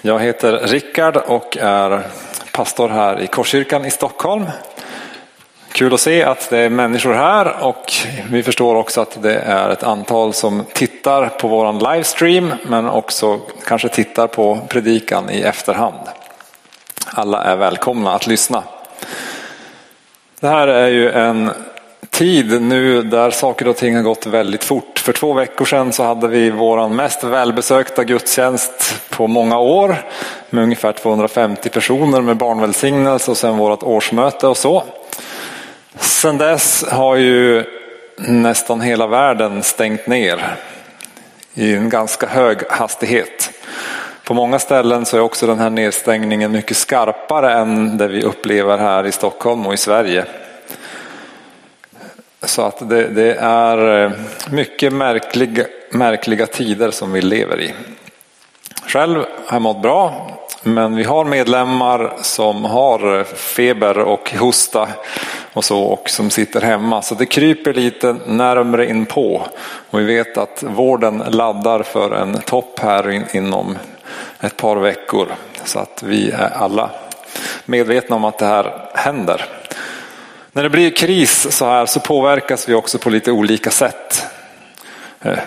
Jag heter Rickard och är pastor här i Korskyrkan i Stockholm. Kul att se att det är människor här och vi förstår också att det är ett antal som tittar på våran livestream men också kanske tittar på predikan i efterhand. Alla är välkomna att lyssna. Det här är ju en tid nu där saker och ting har gått väldigt fort. För två veckor sedan så hade vi vår mest välbesökta gudstjänst på många år med ungefär 250 personer med barnvälsignelse och sen vårt årsmöte och så. Sen dess har ju nästan hela världen stängt ner i en ganska hög hastighet. På många ställen så är också den här nedstängningen mycket skarpare än det vi upplever här i Stockholm och i Sverige. Så att det, det, är eh, mycket märkliga, märkliga tider som vi lever i. Själv har jag mått bra, men vi har medlemmar som har eh, feber och hosta och så och som sitter hemma. Så det kryper lite närmre in på. Och vi vet att vården laddar för en topp här in, inom ett par veckor. Så att vi är alla medvetna om att det här händer. När det blir kris så här så påverkas vi också på lite olika sätt. Eh,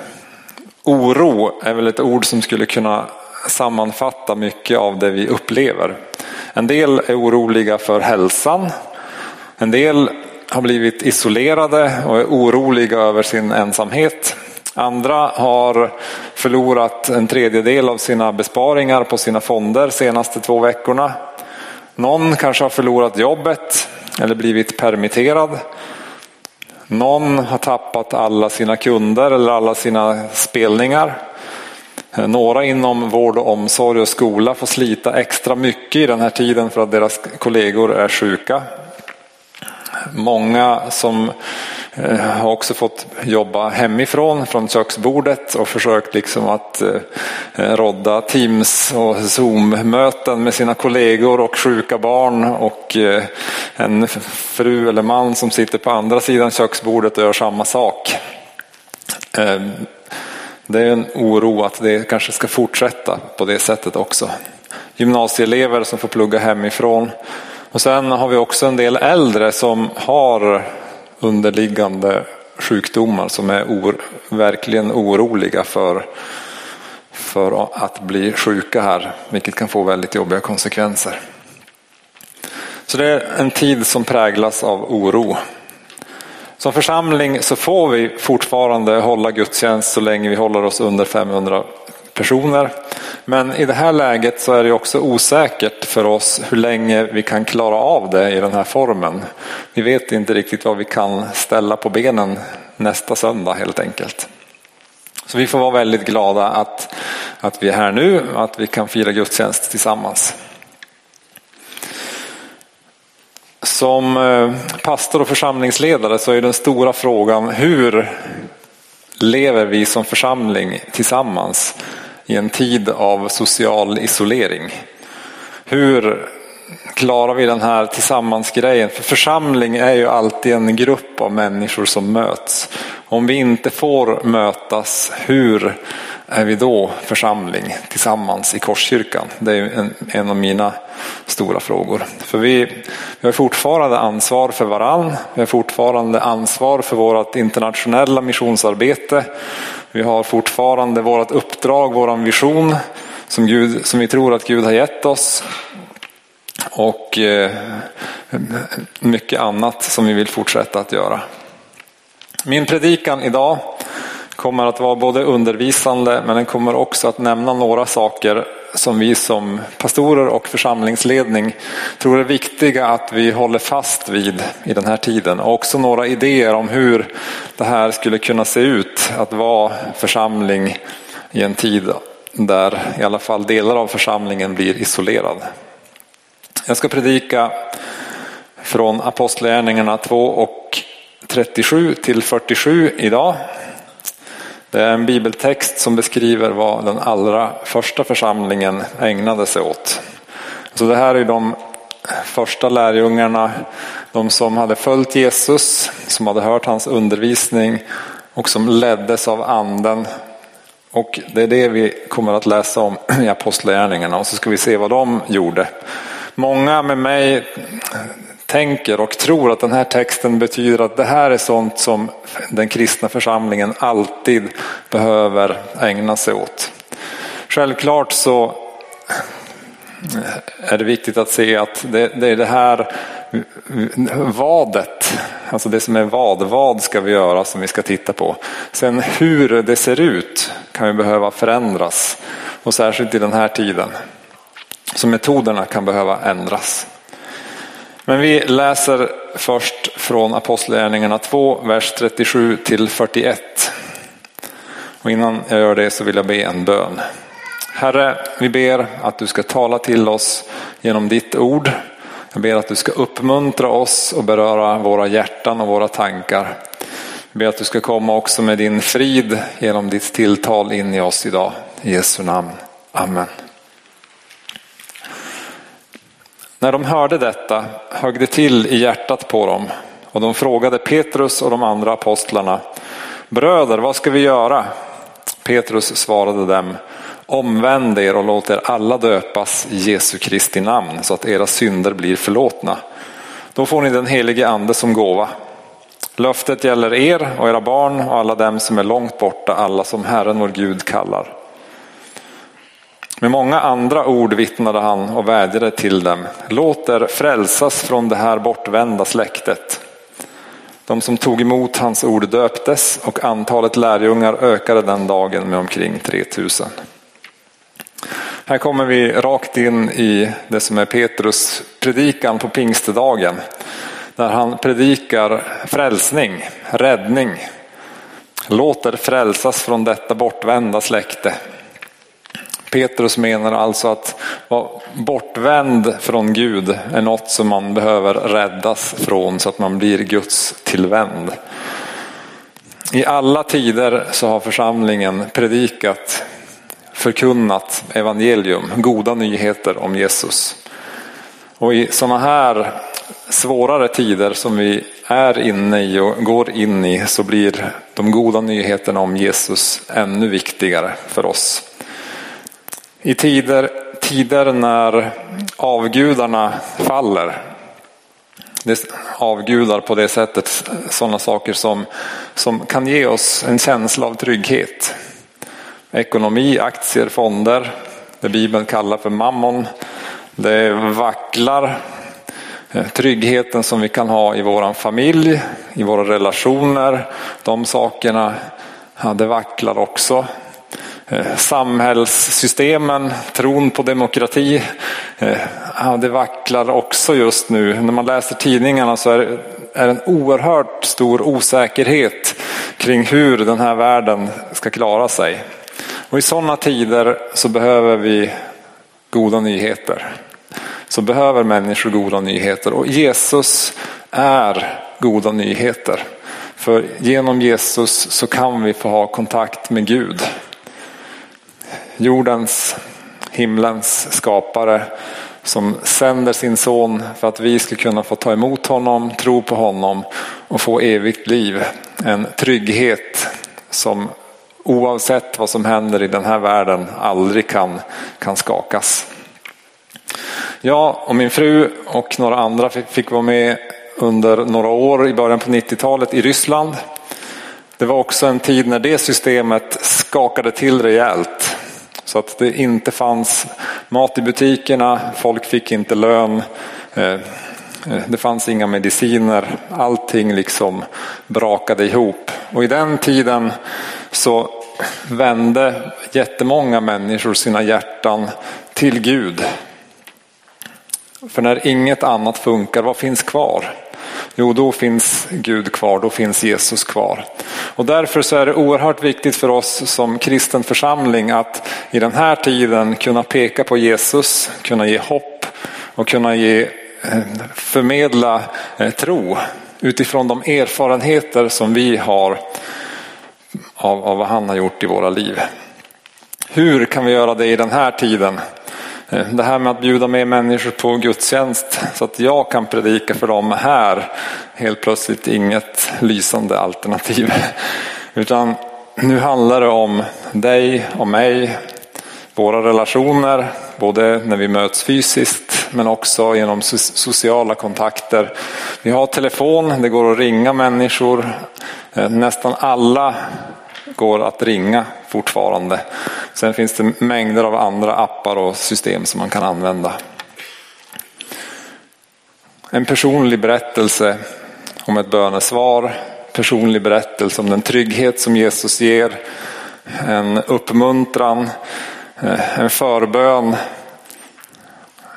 oro är väl ett ord som skulle kunna sammanfatta mycket av det vi upplever. En del är oroliga för hälsan. En del har blivit isolerade och är oroliga över sin ensamhet. Andra har förlorat en tredjedel av sina besparingar på sina fonder senaste två veckorna. Någon kanske har förlorat jobbet eller blivit permitterad. Någon har tappat alla sina kunder eller alla sina spelningar. Några inom vård och omsorg och skola får slita extra mycket i den här tiden för att deras kollegor är sjuka. Många som Eh, har också fått jobba hemifrån från köksbordet och försökt liksom att eh, rodda Teams och Zoom-möten med sina kollegor och sjuka barn och eh, en fru eller man som sitter på andra sidan köksbordet och gör samma sak. Det är en oro att det kanske ska fortsätta på det sättet också. Gymnasieelever som får plugga hemifrån. Och sen har vi också en del äldre som har underliggande sjukdomar som är or, verkligen oroliga för, för att bli sjuka här, vilket kan få väldigt jobbiga konsekvenser. Så det är en tid som präglas av oro. Som församling så får vi fortfarande hålla gudstjänst så länge vi håller oss under 500 personer. Men i det här läget så är det också osäkert för oss hur länge vi kan klara av det i den här formen. Vi vet inte riktigt vad vi kan ställa på benen nästa söndag helt enkelt. Så vi får vara väldigt glada att, att vi är här nu och att vi kan fira gudstjänst tillsammans. Som eh, pastor och församlingsledare så är den stora frågan hur lever vi som församling tillsammans i en tid av social isolering. Hur klarar vi den här tillsammansgrejen? För församling är ju alltid en grupp av människor som möts. Om vi inte får mötas, hur är vi då församling tillsammans i Korskyrkan? Det är en, en av mina stora frågor. För vi, vi har fortfarande ansvar för varann. Vi har fortfarande ansvar för vårt internationella missionsarbete. Vi har fortfarande vårt uppdrag, vår vision som, Gud, som vi tror att Gud har gett oss. Och eh, mycket annat som vi vill fortsätta att göra. Min predikan idag kommer att vara både undervisande men den kommer också att nämna några saker som vi som pastorer och församlingsledning tror är viktiga att vi håller fast vid i den här tiden. Och också några idéer om hur det här skulle kunna se ut att vara församling i en tid där i alla fall delar av församlingen blir isolerad. Jag ska predika från Apostlagärningarna 2 och 37 till 47 idag. Det är en bibeltext som beskriver vad den allra första församlingen ägnade sig åt. Så det här är de första lärjungarna, de som hade följt Jesus, som hade hört hans undervisning och som leddes av anden Och det är det vi kommer att läsa om i Apostlagärningarna och så ska vi se vad de gjorde. Många med mig tänker och tror att den här texten betyder att det här är sånt som den kristna församlingen alltid behöver ägna sig åt. Självklart så är det viktigt att se att det, det är det här vadet, alltså det som är vad, vad ska vi göra som vi ska titta på. Sen hur det ser ut kan ju behöva förändras och särskilt i den här tiden. Så metoderna kan behöva ändras. Men vi läser först från Apostlagärningarna 2, vers 37 till 41. Och innan jag gör det så vill jag be en bön. Herre, vi ber att du ska tala till oss genom ditt ord. Jag ber att du ska uppmuntra oss och beröra våra hjärtan och våra tankar. Jag ber att du ska komma också med din frid genom ditt tilltal in i oss idag. I Jesu namn. Amen. När de hörde detta högg det till i hjärtat på dem och de frågade Petrus och de andra apostlarna Bröder, vad ska vi göra? Petrus svarade dem Omvänd er och låt er alla döpas i Jesu Kristi namn så att era synder blir förlåtna. Då får ni den helige ande som gåva. Löftet gäller er och era barn och alla dem som är långt borta, alla som Herren vår Gud kallar. Med många andra ord vittnade han och vädjade till dem. Låt er frälsas från det här bortvända släktet. De som tog emot hans ord döptes och antalet lärjungar ökade den dagen med omkring 3000. Här kommer vi rakt in i det som är Petrus predikan på pingstdagen. Där han predikar frälsning, räddning. Låt er frälsas från detta bortvända släkte. Petrus menar alltså att vara bortvänd från Gud är något som man behöver räddas från så att man blir Guds tillvänd. I alla tider så har församlingen predikat, förkunnat evangelium, goda nyheter om Jesus. Och i sådana här svårare tider som vi är inne i och går in i så blir de goda nyheterna om Jesus ännu viktigare för oss. I tider, tider när avgudarna faller, Det avgudar på det sättet sådana saker som, som kan ge oss en känsla av trygghet. Ekonomi, aktier, fonder, det Bibeln kallar för mammon. Det vacklar. Eh, tryggheten som vi kan ha i vår familj, i våra relationer, de sakerna, ja, det vacklar också. Eh, samhällssystemen, tron på demokrati. Eh, ja, det vacklar också just nu. När man läser tidningarna så är det är en oerhört stor osäkerhet kring hur den här världen ska klara sig. Och i sådana tider så behöver vi goda nyheter. Så behöver människor goda nyheter och Jesus är goda nyheter. För genom Jesus så kan vi få ha kontakt med Gud jordens, himlens skapare som sänder sin son för att vi ska kunna få ta emot honom, tro på honom och få evigt liv. En trygghet som oavsett vad som händer i den här världen aldrig kan, kan skakas. Jag och min fru och några andra fick vara med under några år i början på 90-talet i Ryssland. Det var också en tid när det systemet skakade till rejält. Så att det inte fanns mat i butikerna, folk fick inte lön, eh, eh, det fanns inga mediciner, allting liksom brakade ihop. Och i den tiden så vände jättemånga människor sina hjärtan till Gud. För när inget annat funkar, vad finns kvar? Jo, då finns Gud kvar, då finns Jesus kvar. Och därför så är det oerhört viktigt för oss som kristen församling att i den här tiden kunna peka på Jesus, kunna ge hopp och kunna ge, eh, förmedla eh, tro utifrån de erfarenheter som vi har av, av vad han har gjort i våra liv. Hur kan vi göra det i den här tiden? Det här med att bjuda med människor på gudstjänst så att jag kan predika för dem här, helt plötsligt inget lysande alternativ. Utan nu handlar det om dig och mig, våra relationer, både när vi möts fysiskt men också genom sociala kontakter. Vi har telefon, det går att ringa människor. Eh, nästan alla går att ringa fortfarande. Sen finns det mängder av andra appar och system som man kan använda. En personlig berättelse om ett bönesvar, personlig berättelse om den trygghet som Jesus ger, en uppmuntran, eh, en förbön,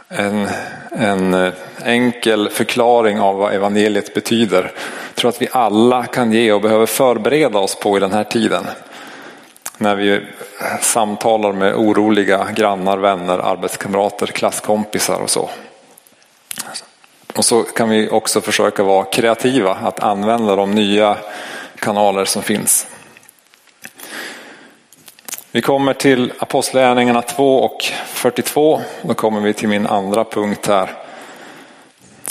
en, en eh, enkel förklaring av vad evangeliet betyder. Jag tror att vi alla kan ge och behöver förbereda oss på i den här tiden. När vi samtalar med oroliga grannar, vänner, arbetskamrater, klasskompisar och så. Och så kan vi också försöka vara kreativa att använda de nya kanaler som finns. Vi kommer till Apostlagärningarna 2 och 42. Då kommer vi till min andra punkt här.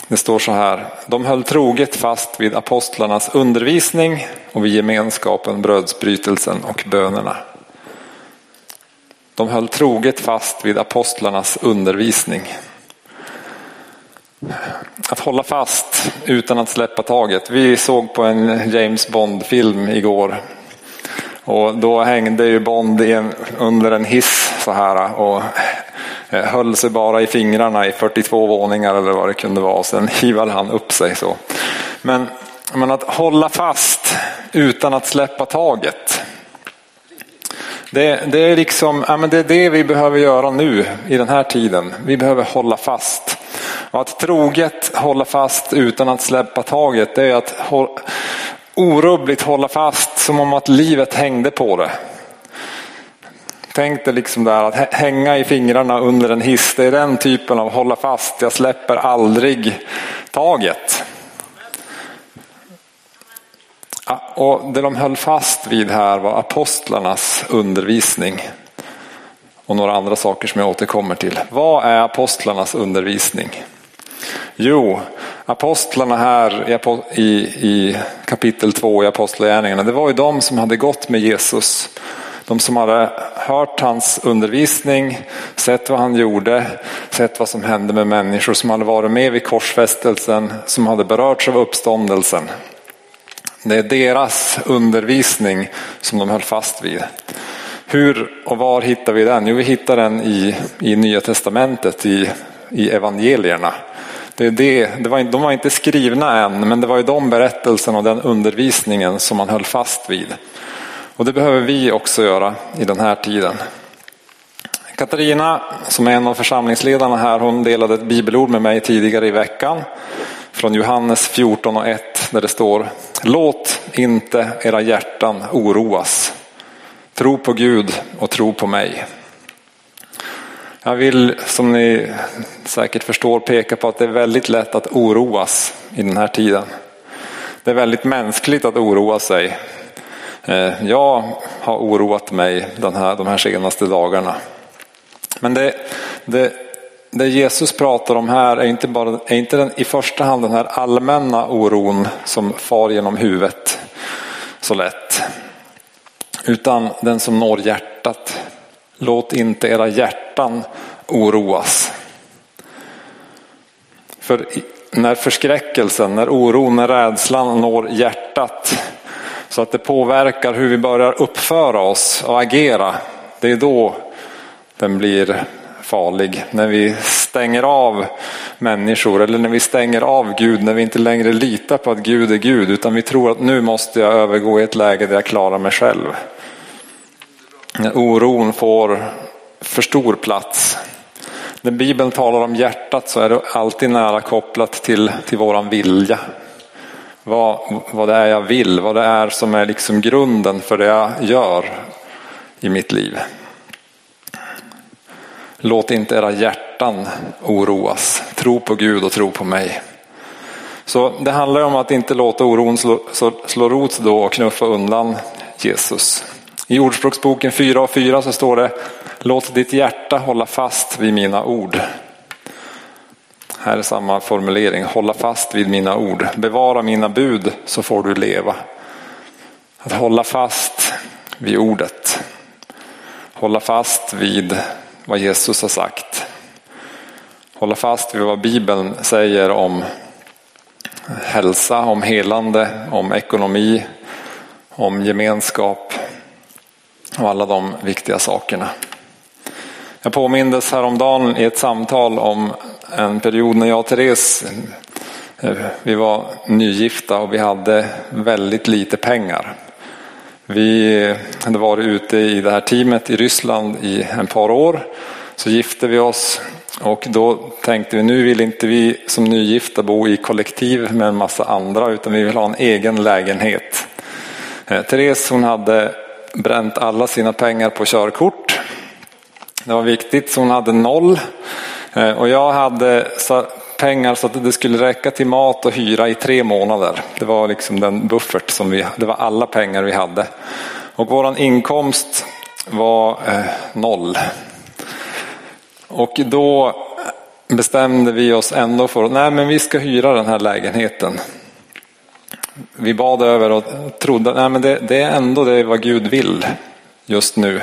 Det står så här. De höll troget fast vid apostlarnas undervisning och vid gemenskapen, brödsbrytelsen och bönerna. De höll troget fast vid apostlarnas undervisning. Att hålla fast utan att släppa taget. Vi såg på en James Bond-film igår. Och då hängde ju Bond en, under en hiss så här och Eh, höll sig bara i fingrarna i 42 våningar eller vad det kunde vara. Sen hivade han upp sig så. Men, men att hålla fast utan att släppa taget. Det, det, är liksom, ja, men det är det vi behöver göra nu i den här tiden. Vi behöver hålla fast. Och att troget hålla fast utan att släppa taget det är att orubbligt hålla fast som om att livet hängde på det. Tänk dig liksom där att hänga i fingrarna under en hiss. Det är den typen av hålla fast. Jag släpper aldrig taget. Och det de höll fast vid här var apostlarnas undervisning. Och några andra saker som jag återkommer till. Vad är apostlarnas undervisning? Jo, apostlarna här i, i kapitel 2 i Apostlagärningarna, det var ju de som hade gått med Jesus. De som hade hört hans undervisning, sett vad han gjorde, sett vad som hände med människor som hade varit med vid korsfästelsen, som hade berörts av uppståndelsen. Det är deras undervisning som de höll fast vid. Hur och var hittar vi den? Jo, vi hittar den i, i Nya Testamentet, i, i evangelierna. Det är det, det var, de var inte skrivna än, men det var ju de berättelserna och den undervisningen som man höll fast vid. Och det behöver vi också göra i den här tiden. Katarina, som är en av församlingsledarna här, hon delade ett bibelord med mig tidigare i veckan. Från Johannes 14 och 1 där det står Låt inte era hjärtan oroas. Tro på Gud och tro på mig. Jag vill, som ni säkert förstår, peka på att det är väldigt lätt att oroas i den här tiden. Det är väldigt mänskligt att oroa sig. Eh, jag har oroat mig den här, de här senaste dagarna. Men det, det, det Jesus pratar om här är inte, bara, är inte den, i första hand den här allmänna oron som far genom huvudet så lätt. Utan den som når hjärtat. Låt inte era hjärtan oroas. För när förskräckelsen, när oron, när rädslan når hjärtat så att det påverkar hur vi börjar uppföra oss och agera. Det är då den blir farlig. När vi stänger av människor eller när vi stänger av Gud, när vi inte längre litar på att Gud är Gud utan vi tror att nu måste jag övergå i ett läge där jag klarar mig själv. När oron får för stor plats. När Bibeln talar om hjärtat så är det alltid nära kopplat till, till våran vilja. Vad, vad det är jag vill, vad det är som är liksom grunden för det jag gör i mitt liv. Låt inte era hjärtan oroas. Tro på Gud och tro på mig. Så det handlar om att inte låta oron slå, slå rot då och knuffa undan Jesus. I Ordspråksboken 4 och 4 så står det Låt ditt hjärta hålla fast vid mina ord. Här är samma formulering, hålla fast vid mina ord. Bevara mina bud så får du leva. Att hålla fast vid ordet. Hålla fast vid vad Jesus har sagt. Hålla fast vid vad Bibeln säger om hälsa, om helande, om ekonomi, om gemenskap och alla de viktiga sakerna. Jag påmindes häromdagen i ett samtal om en period när jag och Therese eh, vi var nygifta och vi hade väldigt lite pengar. Vi hade varit ute i det här teamet i Ryssland i ett par år. Så gifte vi oss och då tänkte vi nu vill inte vi som nygifta bo i kollektiv med en massa andra utan vi vill ha en egen lägenhet. Eh, Therese hon hade bränt alla sina pengar på körkort. Det var viktigt så hon hade noll. Eh, och jag hade pengar så att det skulle räcka till mat och hyra i tre månader. Det var liksom den buffert som vi, det var alla pengar vi hade. Och våran inkomst var eh, noll. Och då bestämde vi oss ändå för att nej men vi ska hyra den här lägenheten. Vi bad över och trodde nej men det, det är ändå det vad Gud vill just nu.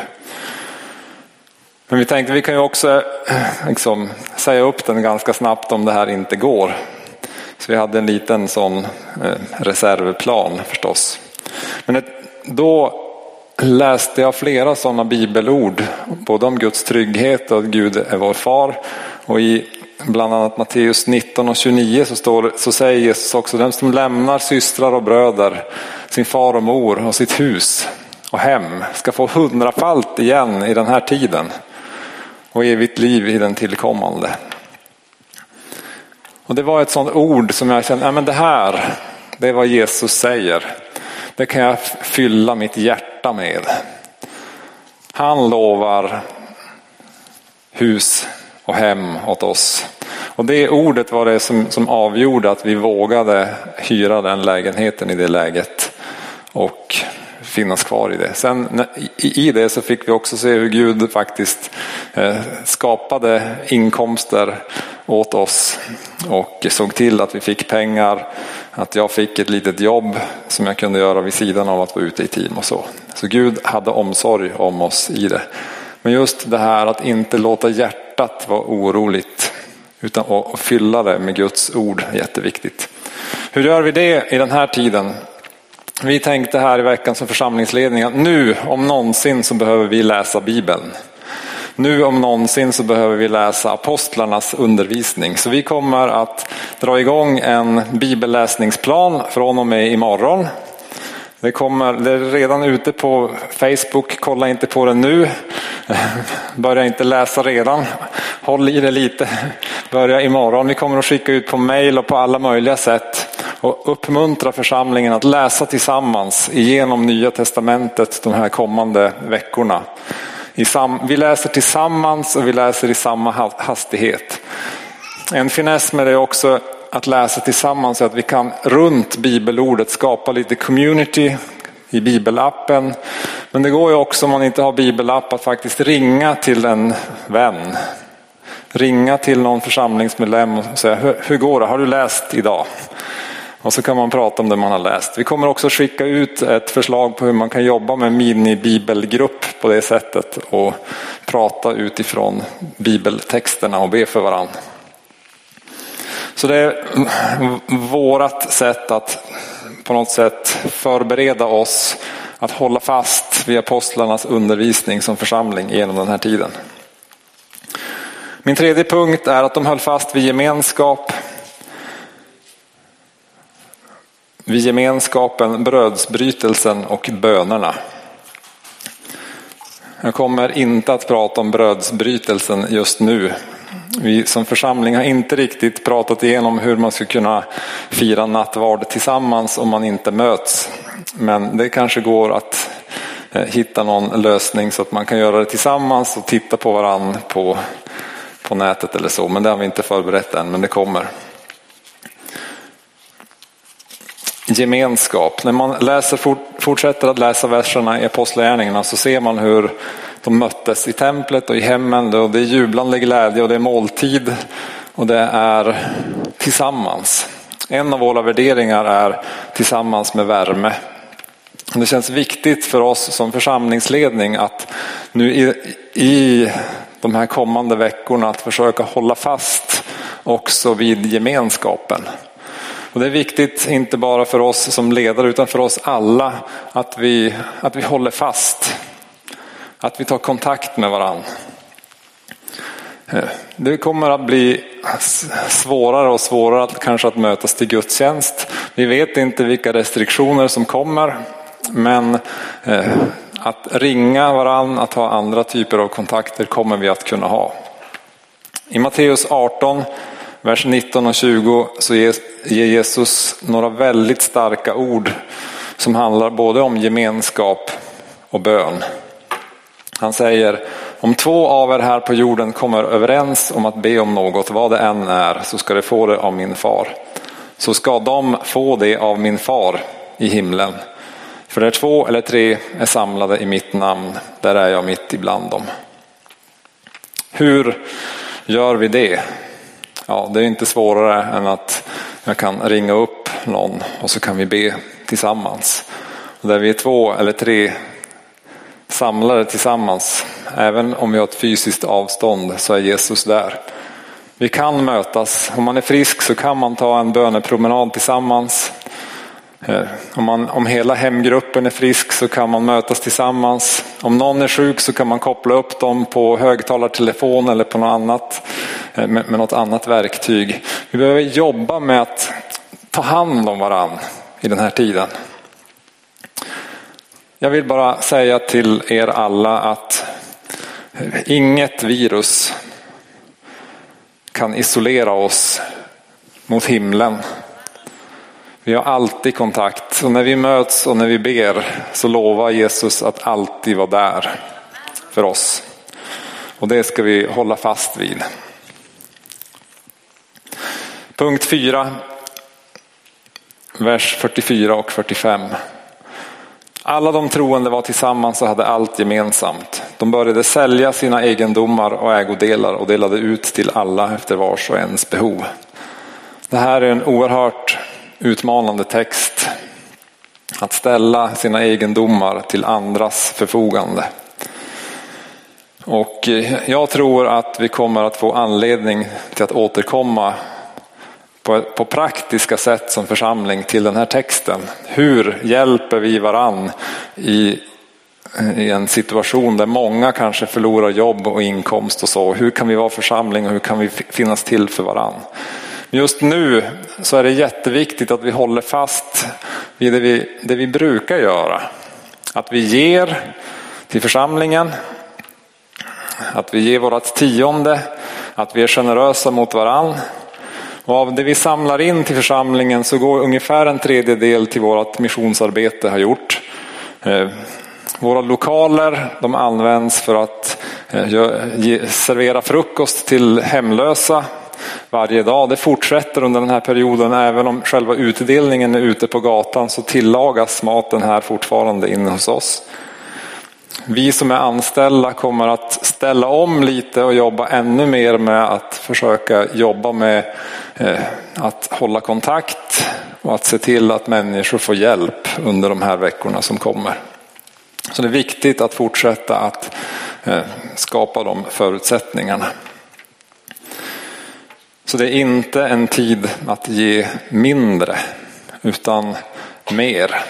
Men vi tänkte vi kan ju också eh, liksom, säga upp den ganska snabbt om det här inte går. Så vi hade en liten sån eh, reservplan förstås. Men då läste jag flera sådana bibelord, både om Guds trygghet och att Gud är vår far. Och i bland annat Matteus 19 och 29 så, står, så säger Jesus också, den som lämnar systrar och bröder, sin far och mor och sitt hus och hem ska få hundrafalt igen i den här tiden och evigt liv i den tillkommande. Och det var ett sånt ord som jag kände, ja men det här, det är vad Jesus säger. Det kan jag fylla mitt hjärta med. Han lovar hus och hem åt oss. Och det ordet var det som, som avgjorde att vi vågade hyra den lägenheten i det läget. Och finnas kvar i det. Sen i det så fick vi också se hur Gud faktiskt eh, skapade inkomster åt oss och såg till att vi fick pengar, att jag fick ett litet jobb som jag kunde göra vid sidan av att vara ute i team och så. Så Gud hade omsorg om oss i det. Men just det här att inte låta hjärtat vara oroligt utan att fylla det med Guds ord är jätteviktigt. Hur gör vi det i den här tiden? Vi tänkte här i veckan som församlingsledning att nu om någonsin så behöver vi läsa Bibeln. Nu om någonsin så behöver vi läsa apostlarnas undervisning. Så vi kommer att dra igång en bibelläsningsplan från och med imorgon. Det, kommer, det är redan ute på Facebook, kolla inte på det nu. Börja inte läsa redan. Håll i det lite. Börja imorgon. Vi kommer att skicka ut på mail och på alla möjliga sätt och uppmuntra församlingen att läsa tillsammans igenom Nya Testamentet de här kommande veckorna. Vi läser tillsammans och vi läser i samma hastighet. En finess med det är också att läsa tillsammans är att vi kan runt bibelordet skapa lite community i bibelappen. Men det går ju också om man inte har bibelapp att faktiskt ringa till en vän. Ringa till någon församlingsmedlem och säga hur går det, har du läst idag? Och så kan man prata om det man har läst. Vi kommer också skicka ut ett förslag på hur man kan jobba med minibibelgrupp på det sättet och prata utifrån bibeltexterna och be för varandra. Så det är vårat sätt att på något sätt förbereda oss att hålla fast vid apostlarnas undervisning som församling genom den här tiden. Min tredje punkt är att de höll fast vid gemenskap vid gemenskapen, brödsbrytelsen och bönerna. Jag kommer inte att prata om brödsbrytelsen just nu. Vi som församling har inte riktigt pratat igenom hur man ska kunna fira nattvard tillsammans om man inte möts. Men det kanske går att eh, hitta någon lösning så att man kan göra det tillsammans och titta på varandra på, på nätet eller så. Men det har vi inte förberett än, men det kommer. Gemenskap. När man läser, fortsätter att läsa verserna i Apostlagärningarna så ser man hur de möttes i templet och i hemmen. Och det är jublande glädje och det är måltid och det är tillsammans. En av våra värderingar är tillsammans med värme. Det känns viktigt för oss som församlingsledning att nu i, i de här kommande veckorna att försöka hålla fast också vid gemenskapen. Och det är viktigt, inte bara för oss som ledare utan för oss alla, att vi, att vi håller fast. Att vi tar kontakt med varandra. Eh, det kommer att bli svårare och svårare att kanske att mötas till gudstjänst. Vi vet inte vilka restriktioner som kommer. Men eh, att ringa varandra att ha andra typer av kontakter kommer vi att kunna ha. I Matteus 18, vers 19 och 20 så ger Jesus några väldigt starka ord som handlar både om gemenskap och bön. Han säger, om två av er här på jorden kommer överens om att be om något, vad det än är, så ska de få det av min far. Så ska de få det av min far i himlen. För där två eller tre är samlade i mitt namn, där är jag mitt ibland dem. Hur gör vi det? Ja, det är inte svårare än att jag kan ringa upp någon och så kan vi be tillsammans. Och där vi är två eller tre samlade tillsammans, även om vi har ett fysiskt avstånd så är Jesus där. Vi kan mötas, om man är frisk så kan man ta en bönepromenad tillsammans. Eh, om, man, om hela hemgruppen är frisk så kan man mötas tillsammans. Om någon är sjuk så kan man koppla upp dem på högtalartelefon eller på något annat, Eh, med, med något annat verktyg. Vi behöver jobba med att ta hand om varandra i den här tiden. Jag vill bara säga till er alla att inget virus kan isolera oss mot himlen. Vi har alltid kontakt och när vi möts och när vi ber så lovar Jesus att alltid vara där för oss. Och det ska vi hålla fast vid. Punkt 4, vers 44 och 45. Alla de troende var tillsammans och hade allt gemensamt. De började sälja sina egendomar och ägodelar och delade ut till alla efter vars och ens behov. Det här är en oerhört utmanande text. Att ställa sina egendomar till andras förfogande. Och eh, jag tror att vi kommer att få anledning till att återkomma på, på praktiska sätt som församling till den här texten. Hur hjälper vi varann i, i en situation där många kanske förlorar jobb och inkomst och så. Hur kan vi vara församling och hur kan vi finnas till för varann? Just nu så är det jätteviktigt att vi håller fast vid det vi, det vi brukar göra. Att vi ger till församlingen, att vi ger vårt tionde, att vi är generösa mot varann och av det vi samlar in till församlingen så går ungefär en tredjedel till vårt missionsarbete har gjort. Eh, våra lokaler de används för att eh, servera frukost till hemlösa varje dag. Det fortsätter under den här perioden även om själva utdelningen är ute på gatan så tillagas maten här fortfarande inne hos oss. Vi som är anställda kommer att ställa om lite och jobba ännu mer med att försöka jobba med eh, att hålla kontakt och att se till att människor får hjälp under de här veckorna som kommer. Så det är viktigt att fortsätta att eh, skapa de förutsättningarna. Så det är inte en tid att ge mindre utan mer.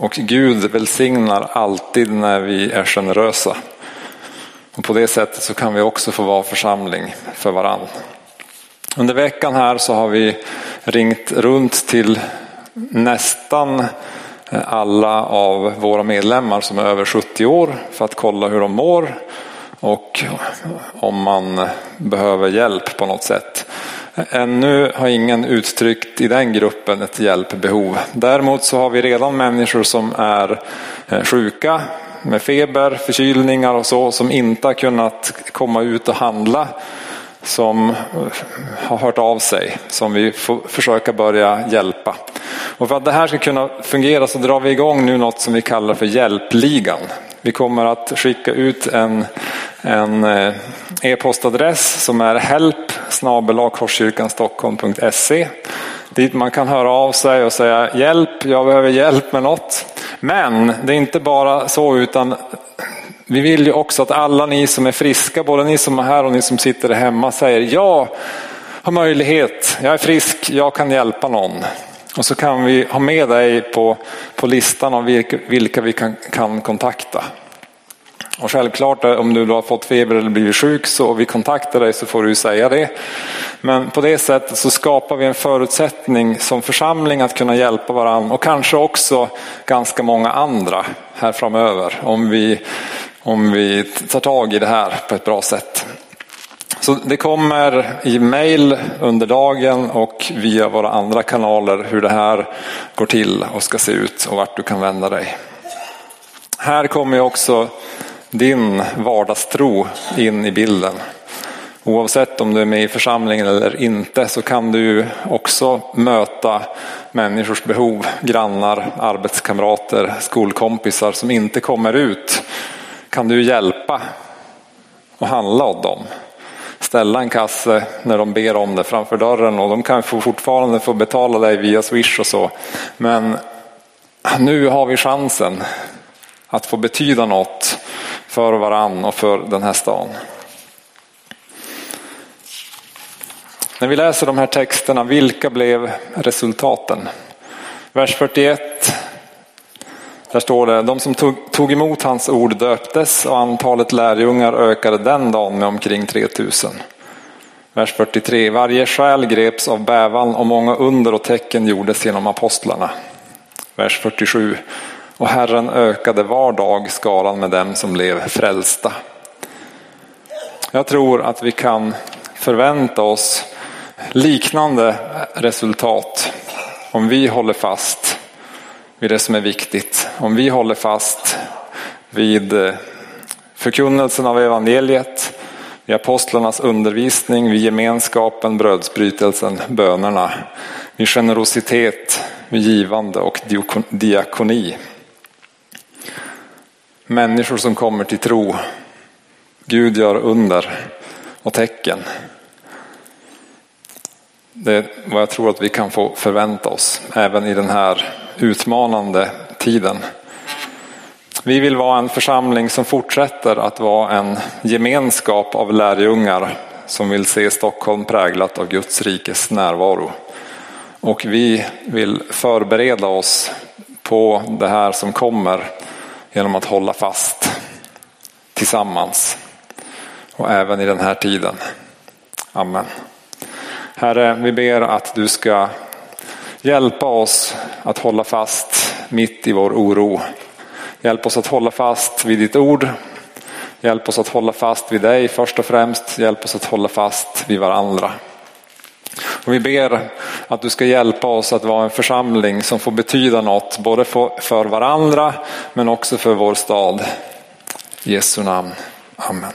Och Gud välsignar alltid när vi är generösa. Och på det sättet så kan vi också få vara församling för varann. Under veckan här så har vi ringt runt till nästan alla av våra medlemmar som är över 70 år för att kolla hur de mår och om man behöver hjälp på något sätt. Ännu har ingen uttryckt i den gruppen ett hjälpbehov. Däremot så har vi redan människor som är eh, sjuka med feber, förkylningar och så som inte har kunnat komma ut och handla som eh, har hört av sig som vi får försöka börja hjälpa. Och för att det här ska kunna fungera så drar vi igång nu något som vi kallar för hjälpligan. Vi kommer att skicka ut en en eh, e-postadress som är help korskyrkanstockholm.se dit man kan höra av sig och säga hjälp, jag behöver hjälp med något. Men det är inte bara så utan vi vill ju också att alla ni som är friska, både ni som är här och ni som sitter hemma säger jag har möjlighet, jag är frisk, jag kan hjälpa någon. Och så kan vi ha med dig på, på listan av vilka, vilka vi kan, kan kontakta. Och självklart eh, om du har fått feber eller blivit sjuk så och vi kontaktar dig så får du säga det. Men på det sättet så skapar vi en förutsättning som församling att kunna hjälpa varandra och kanske också ganska många andra här framöver om vi, om vi tar tag i det här på ett bra sätt. Så det kommer i mail under dagen och via våra andra kanaler hur det här går till och ska se ut och vart du kan vända dig. Här kommer också din vardagstro in i bilden. Oavsett om du är med i församlingen eller inte så kan du också möta människors behov, grannar, arbetskamrater, skolkompisar som inte kommer ut. Kan du hjälpa och handla åt dem? Ställa en kasse när de ber om det framför dörren och de kan fortfarande få betala dig via Swish och så. Men nu har vi chansen att få betyda något för varann och för den här stan. När vi läser de här texterna, vilka blev resultaten? Vers 41, där står det, de som tog, tog emot hans ord döptes och antalet lärjungar ökade den dagen med omkring 3000. Vers 43, varje själ greps av bävan och många under och tecken gjordes genom apostlarna. Vers 47, och Herren ökade var dag skaran med dem som blev frälsta. Jag tror att vi kan förvänta oss liknande resultat om vi håller fast vid det som är viktigt. Om vi håller fast vid eh, förkunnelsen av evangeliet, vid apostlarnas undervisning, vid gemenskapen, brödsbrytelsen, bönerna, vid generositet, vid givande och diakoni. Människor som kommer till tro. Gud gör under och tecken. Det är vad jag tror att vi kan få förvänta oss även i den här utmanande tiden. Vi vill vara en församling som fortsätter att vara en gemenskap av lärjungar som vill se Stockholm präglat av Guds rikes närvaro. Och vi vill förbereda oss på det här som kommer genom att hålla fast tillsammans och även i den här tiden. Amen. Herre, vi ber att du ska hjälpa oss att hålla fast mitt i vår oro. Hjälp oss att hålla fast vid ditt ord. Hjälp oss att hålla fast vid dig först och främst. Hjälp oss att hålla fast vid varandra. Och vi ber att du ska hjälpa oss att vara en församling som får betyda något både för varandra men också för vår stad. I Jesu namn. Amen.